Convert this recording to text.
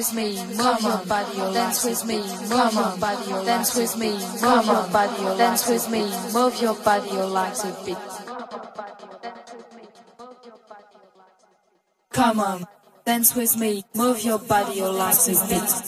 With me, move your body, dance with me, move your body, dance with me, move your body, dance with me, move your body, like a beat. Come on, dance with me, move your body, like a beat.